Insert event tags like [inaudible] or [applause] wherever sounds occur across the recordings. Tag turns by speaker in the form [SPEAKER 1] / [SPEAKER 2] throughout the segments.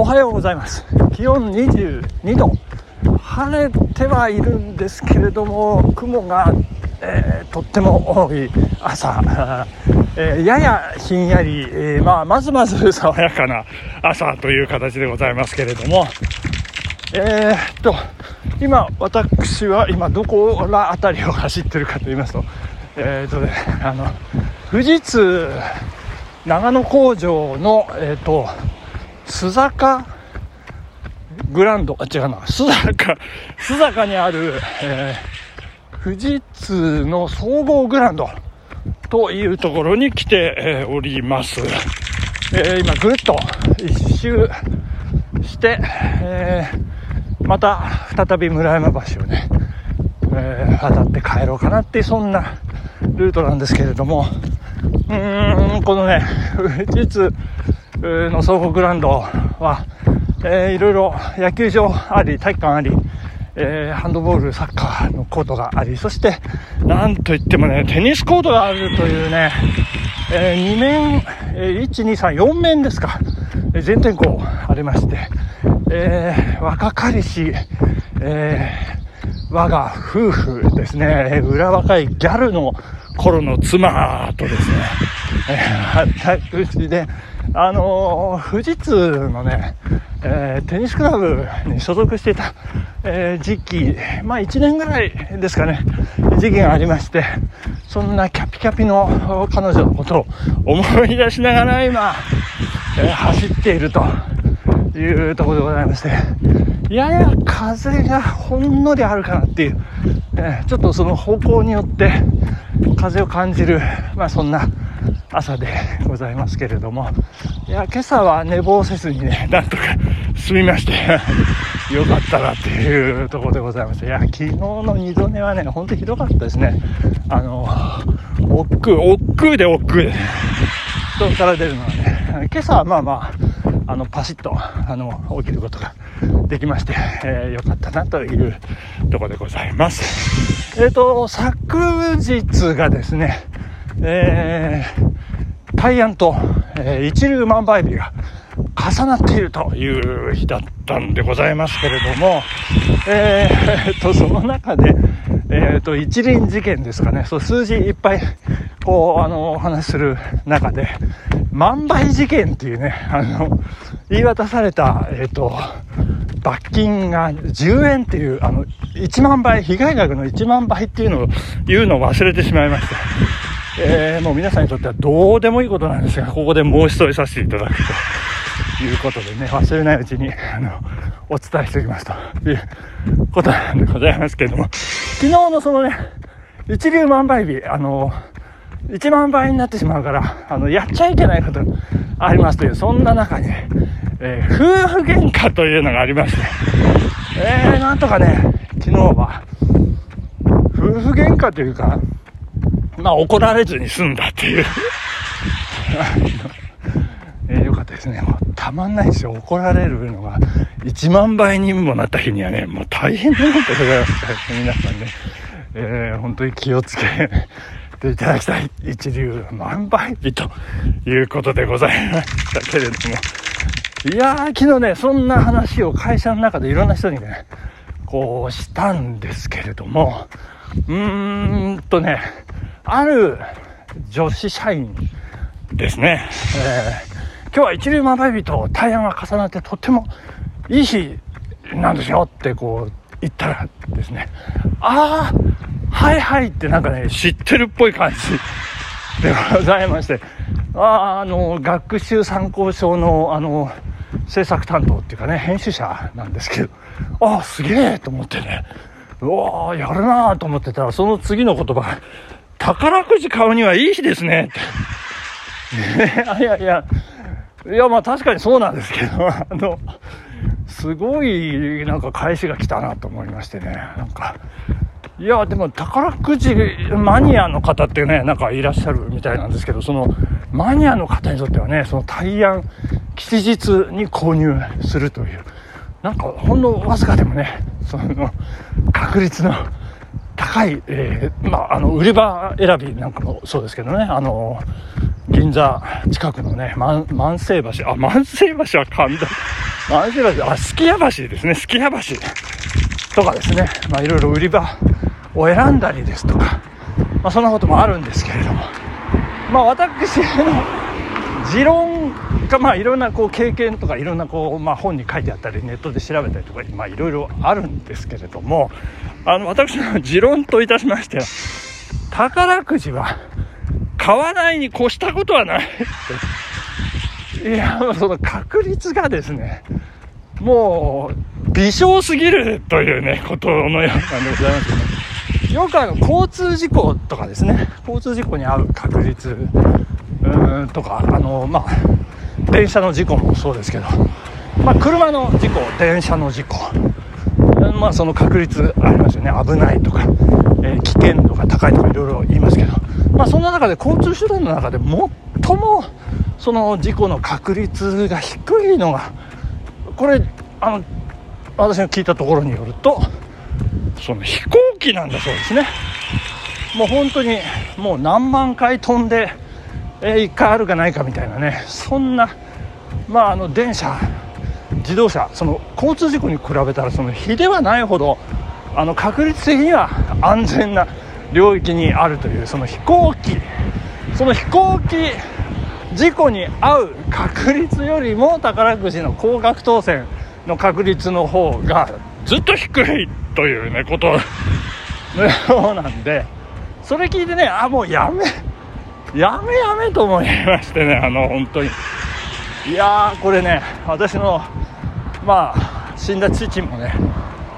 [SPEAKER 1] おはようございます。気温22度。晴れてはいるんですけれども雲が、えー、とっても多い朝、[laughs] えー、ややひんやり、えー、まあ、まずまず爽やかな朝という形でございますけれども。え、っと今私は今どこら辺りを走ってるかと言いますとえ、っとねあの富士通長野工場のえっと須坂グランド、あ、違うな、須坂、[laughs] 須坂にある、えー、富士通の総合グランドというところに来て、え、おります。えー、今、ぐるっと一周して、えー、また再び村山橋をね、えー、渡って帰ろうかなって、そんなルートなんですけれども、うーん、このね、富士通の総合グランドは、えー、いろいろ野球場あり、体育館あり、えー、ハンドボール、サッカーのコートがあり、そして、なんといってもね、テニスコートがあるというね、えー、2面、えー、1、2、3、4面ですか、え全天候ありまして、えー、若かりし、えー、我が夫婦ですね、裏若いギャルの頃の妻とですね、えー、私で、あのー、富士通のね、えー、テニスクラブに所属していた、えー、時期、まあ1年ぐらいですかね、時期がありまして、そんなキャピキャピの彼女のことを思い出しながら今、え、走っているというところでございまして、やや風がほんのりあるかなっていう、えちょっとその方向によって風を感じる、まあそんな朝でございますけれども、いや、今朝は寝坊せずにね、[laughs] なんとか済みまして [laughs] よかったなっていうところでございまして、いや、昨日の二度寝はね、ほんとひどかったですね。あの、億劫、億劫で億劫で、布団から出るのはね、今朝はまあまあ、あの、パシッと、あの、起きることができまして、えー、よかったなというところでございます。えっ、ー、と、昨日がですね、えー、大安と、えー、一粒万倍日が重なっているという日だったんでございますけれども、えー、と、その中で、えー、と、一輪事件ですかね、そう、数字いっぱい、こう、あの、お話しする中で、万倍事件っていうね、あの、言い渡された、えっ、と、罰金が10円っていう、あの、1万倍、被害額の1万倍っていうのを言うのを忘れてしまいました。えー、もう皆さんにとってはどうでもいいことなんですが、ここでもう一度させていただくと。いうことでね、忘れないうちに、あの、お伝えしておきますと。いうことなんでございますけれども、昨日のそのね、一流万倍日、あの、1万倍になってしまうから、あの、やっちゃいけないことがありますという、そんな中に、えー、夫婦喧嘩というのがありまして、えー、なんとかね、昨日は、夫婦喧嘩というか、まあ怒られずに済んだっていう [laughs] えー、よかったですね。もうたまんないですよ。怒られるのが1万倍にもなった日にはね、もう大変なことでございます。皆さんね、えー、本当に気をつけていただきたい一流万倍日ということでございましたけれども。いやー、昨日ね、そんな話を会社の中でいろんな人にね、こうしたんですけれども、うーんとね、ある女子社員ですね、えー、今日は一流万倍日と大安が重なってとってもいい日なんですよってこう言ったらですね、ああ、はいはいってなんかね、知ってるっぽい感じでございまして、ああ、あの、学習参考書の、あの、制作担当っていうかね、編集者なんですけど、ああ、すげえと思ってね、うわあ、やるなーと思ってたら、その次の言葉宝くじ買うにはいい日ですね。[laughs] いやいや、いや、まあ確かにそうなんですけど、[laughs] あの、すごいなんか返しが来たなと思いましてね、なんか、いや、でも宝くじマニアの方ってね、なんかいらっしゃるみたいなんですけど、そのマニアの方にとってはね、その大安吉日に購入するという、なんかほんのわずかでもね、その確率の高い、えー、まあ、あの、売り場選びなんかもそうですけどね、あの、銀座近くのね、万世橋、あ、万世橋は神田、何しろあすき家橋ですね。すき家橋とかですね。まあいろいろ売り場を選んだりですとか、まあ、そんなこともあるんですけれども。まあ私の持論がまあいろんなこう経験とかいろんなこう、まあ、本に書いてあったりネットで調べたりとかまあいろいろあるんですけれどもあの私の持論といたしましては宝くじは買わないに越したことはない。いやその確率がですねもう微小すぎるというねことのようなんでございますけど、よくあの交通事故とかですね交通事故に遭う確率うんとかあのまあ電車の事故もそうですけどまあ車の事故電車の事故まあその確率ありますよね。危ないとか、えー、危険度が高いとかいろいろ言いますけどまあそんな中で交通手段の中で最もその事故の確率が低いのがこれあの私が聞いたところによるとその飛行機なんだそうですね。もう本当にもう何万回飛んで、えー、1回あるかないかみたいなね。そんなまああの電車自動車その交通事故に比べたらその比ではないほどあの確率的には安全な領域にあるというその飛行機。その飛行機事故に遭う確率よりも宝くじの高額当選の確率の方がずっと低いというねこと。[laughs] のようなんで。それ聞いてねあもうやめやめやめと思いましてねあの本当に。いやーこれね私のまあ死んだ父もね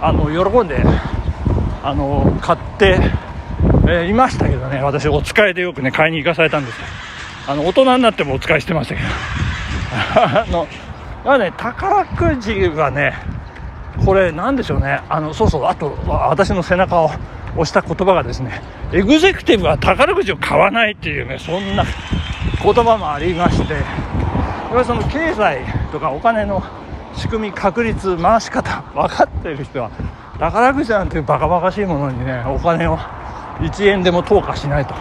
[SPEAKER 1] あの喜んであの買って、えー、いましたけどね私お使いでよくね買いに行かされたんですあの大人になってもお使いしてましたけど。[laughs] あのだね宝くじはねこれなんでしょうね。あのそうそうあと私の背中を押した言葉がですねエグゼクティブは宝くじを買わないっていうねそんな言葉もありましてやはその経済とかお金の仕組み確率回し方分かっている人は宝くじなんていうバカバカしいものにねお金を1円でも投下しないと。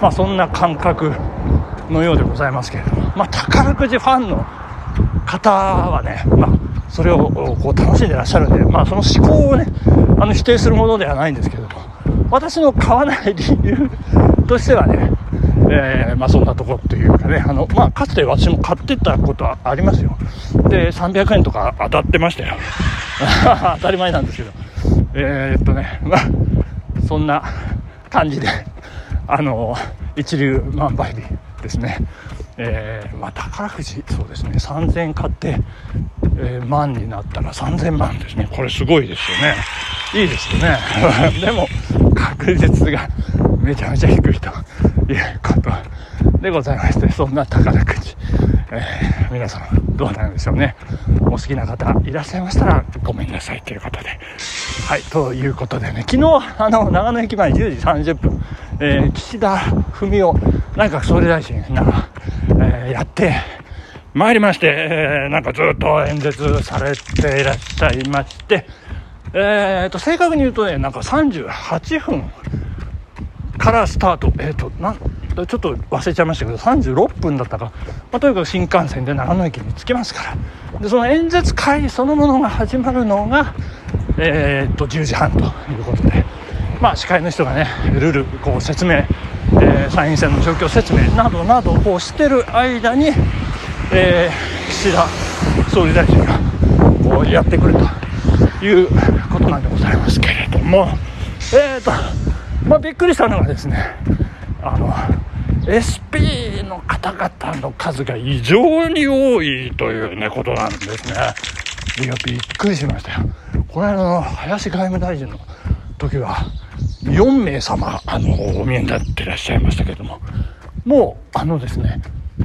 [SPEAKER 1] まあそんな感覚のようでございますけれども。まあ宝くじファンの方はねまあそれをこう楽しんでらっしゃるんでまあその思考をねあの否定するものではないんですけども私の買わない理由としてはねえー、まあ、そんなところというかね、あの、まあ、かつて私も買ってたことはありますよ。で、300円とか当たってましたよ。[laughs] 当たり前なんですけど。えー、っとね、まあ、そんな感じで、あの、一流万倍日ですね。えー、まあ、宝くじ、そうですね、3000買って、えー、万になったら3000万ですね。これすごいですよね。いいですよね。[laughs] でも、確率がめちゃめちゃ低いということでございまして、そんな宝くじ、えー、皆さんどうなんでしょうね。お好きな方いらっしゃいましたらごめんなさいということで。はい、ということでね、昨日、あの、長野駅前10時30分、えー、岸田文雄内閣総理大臣が、やって、参りまして、えー、なんかずっと演説されていらっしゃいまして、えーと、正確に言うとね、なんか38分からスタート、えっ、ー、と、なんちょっと忘れちゃいましたけど、36分だったか、まあ、とにかく新幹線で長野駅に着きますから、でその演説会そのものが始まるのが、えーと、10時半ということで、まあ、司会の人がね、ルールこう説明、えー、参院選の状況説明などなどをしてる間に、えー、岸田総理大臣がこうやってくるということなんでございますけれども、えーとまあ、びっくりしたのがですねあの SP の方々の数が異常に多いというねことなんですね。いやびっくりしましたよ。この間の林外務大臣の時は4名様あのお見えになってらっしゃいましたけども。もうあのですね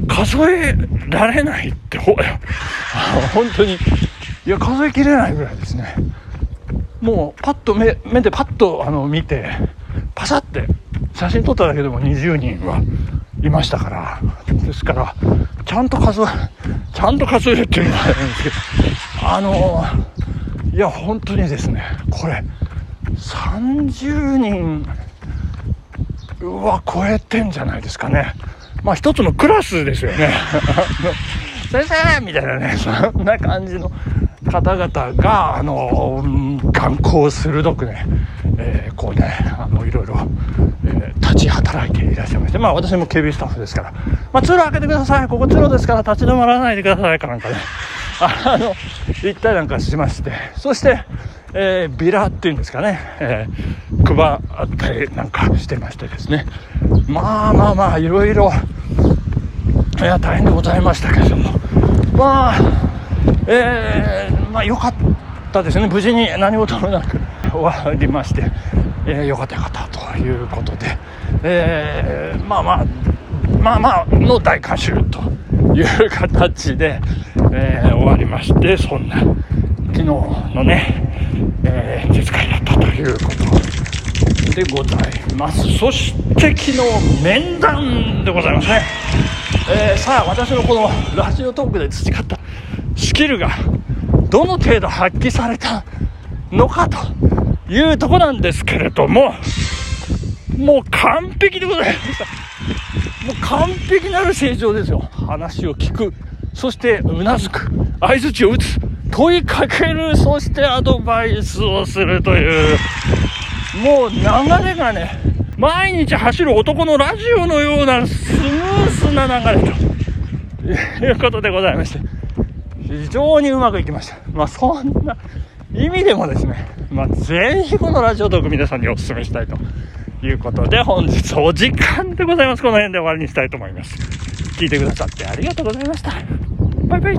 [SPEAKER 1] 数えられないってほ [laughs] 本当に。いや数えきれないぐらいですね。もうパッと目目でパッとあの見てパサって写真撮っただけでも20人はいましたから。ですからちゃんと数えちゃんと数えるっていうのはあるんですけど。あのいや本当にですねこれ30人は超えてんじゃないですかね。まあ一つのクラスですよね。[laughs] 先生みたいなね、そんな感じの方々が、あの、眼光鋭くね、えー、こうね、あの、いろいろ、えー、立ち働いていらっしゃいまして、まあ私も警備スタッフですから、まあ通路開けてください、ここ通路ですから立ち止まらないでください。かなんかね、あの、言ったりなんかしまして、そして、えー、ビラっていうんですかね、えー、配ったりなんかしてましてですね、まあまあまあ、いろいろ、いや、大変でございましたけれども、まあ、えー、まあ良かったですね、無事に何事もなく終わりまして、えー、よかったよかったということで、えー、まあまあ、まあまあの大観衆という形で、えー、終わりまして、そんな昨日のね、えー、実会だったということでございます。そして昨日面談でございますね。えー、さあ私のこのラジオトークで培ったスキルがどの程度発揮されたのかというとこなんですけれどももう完璧でございましたもう完璧なる正常ですよ話を聞く。そしてうなずく。相づちを打つ。問いかける。そしてアドバイスをするという。もう流れがね毎日走る男のラジオのようなスムースな流れと。いうことでございまして、非常にうまくいきました。まあそんな意味でもですね、まあぜひこのラジオトーク皆さんにお勧めしたいということで、本日お時間でございます。この辺で終わりにしたいと思います。聞いてくださってありがとうございました。バイバイ。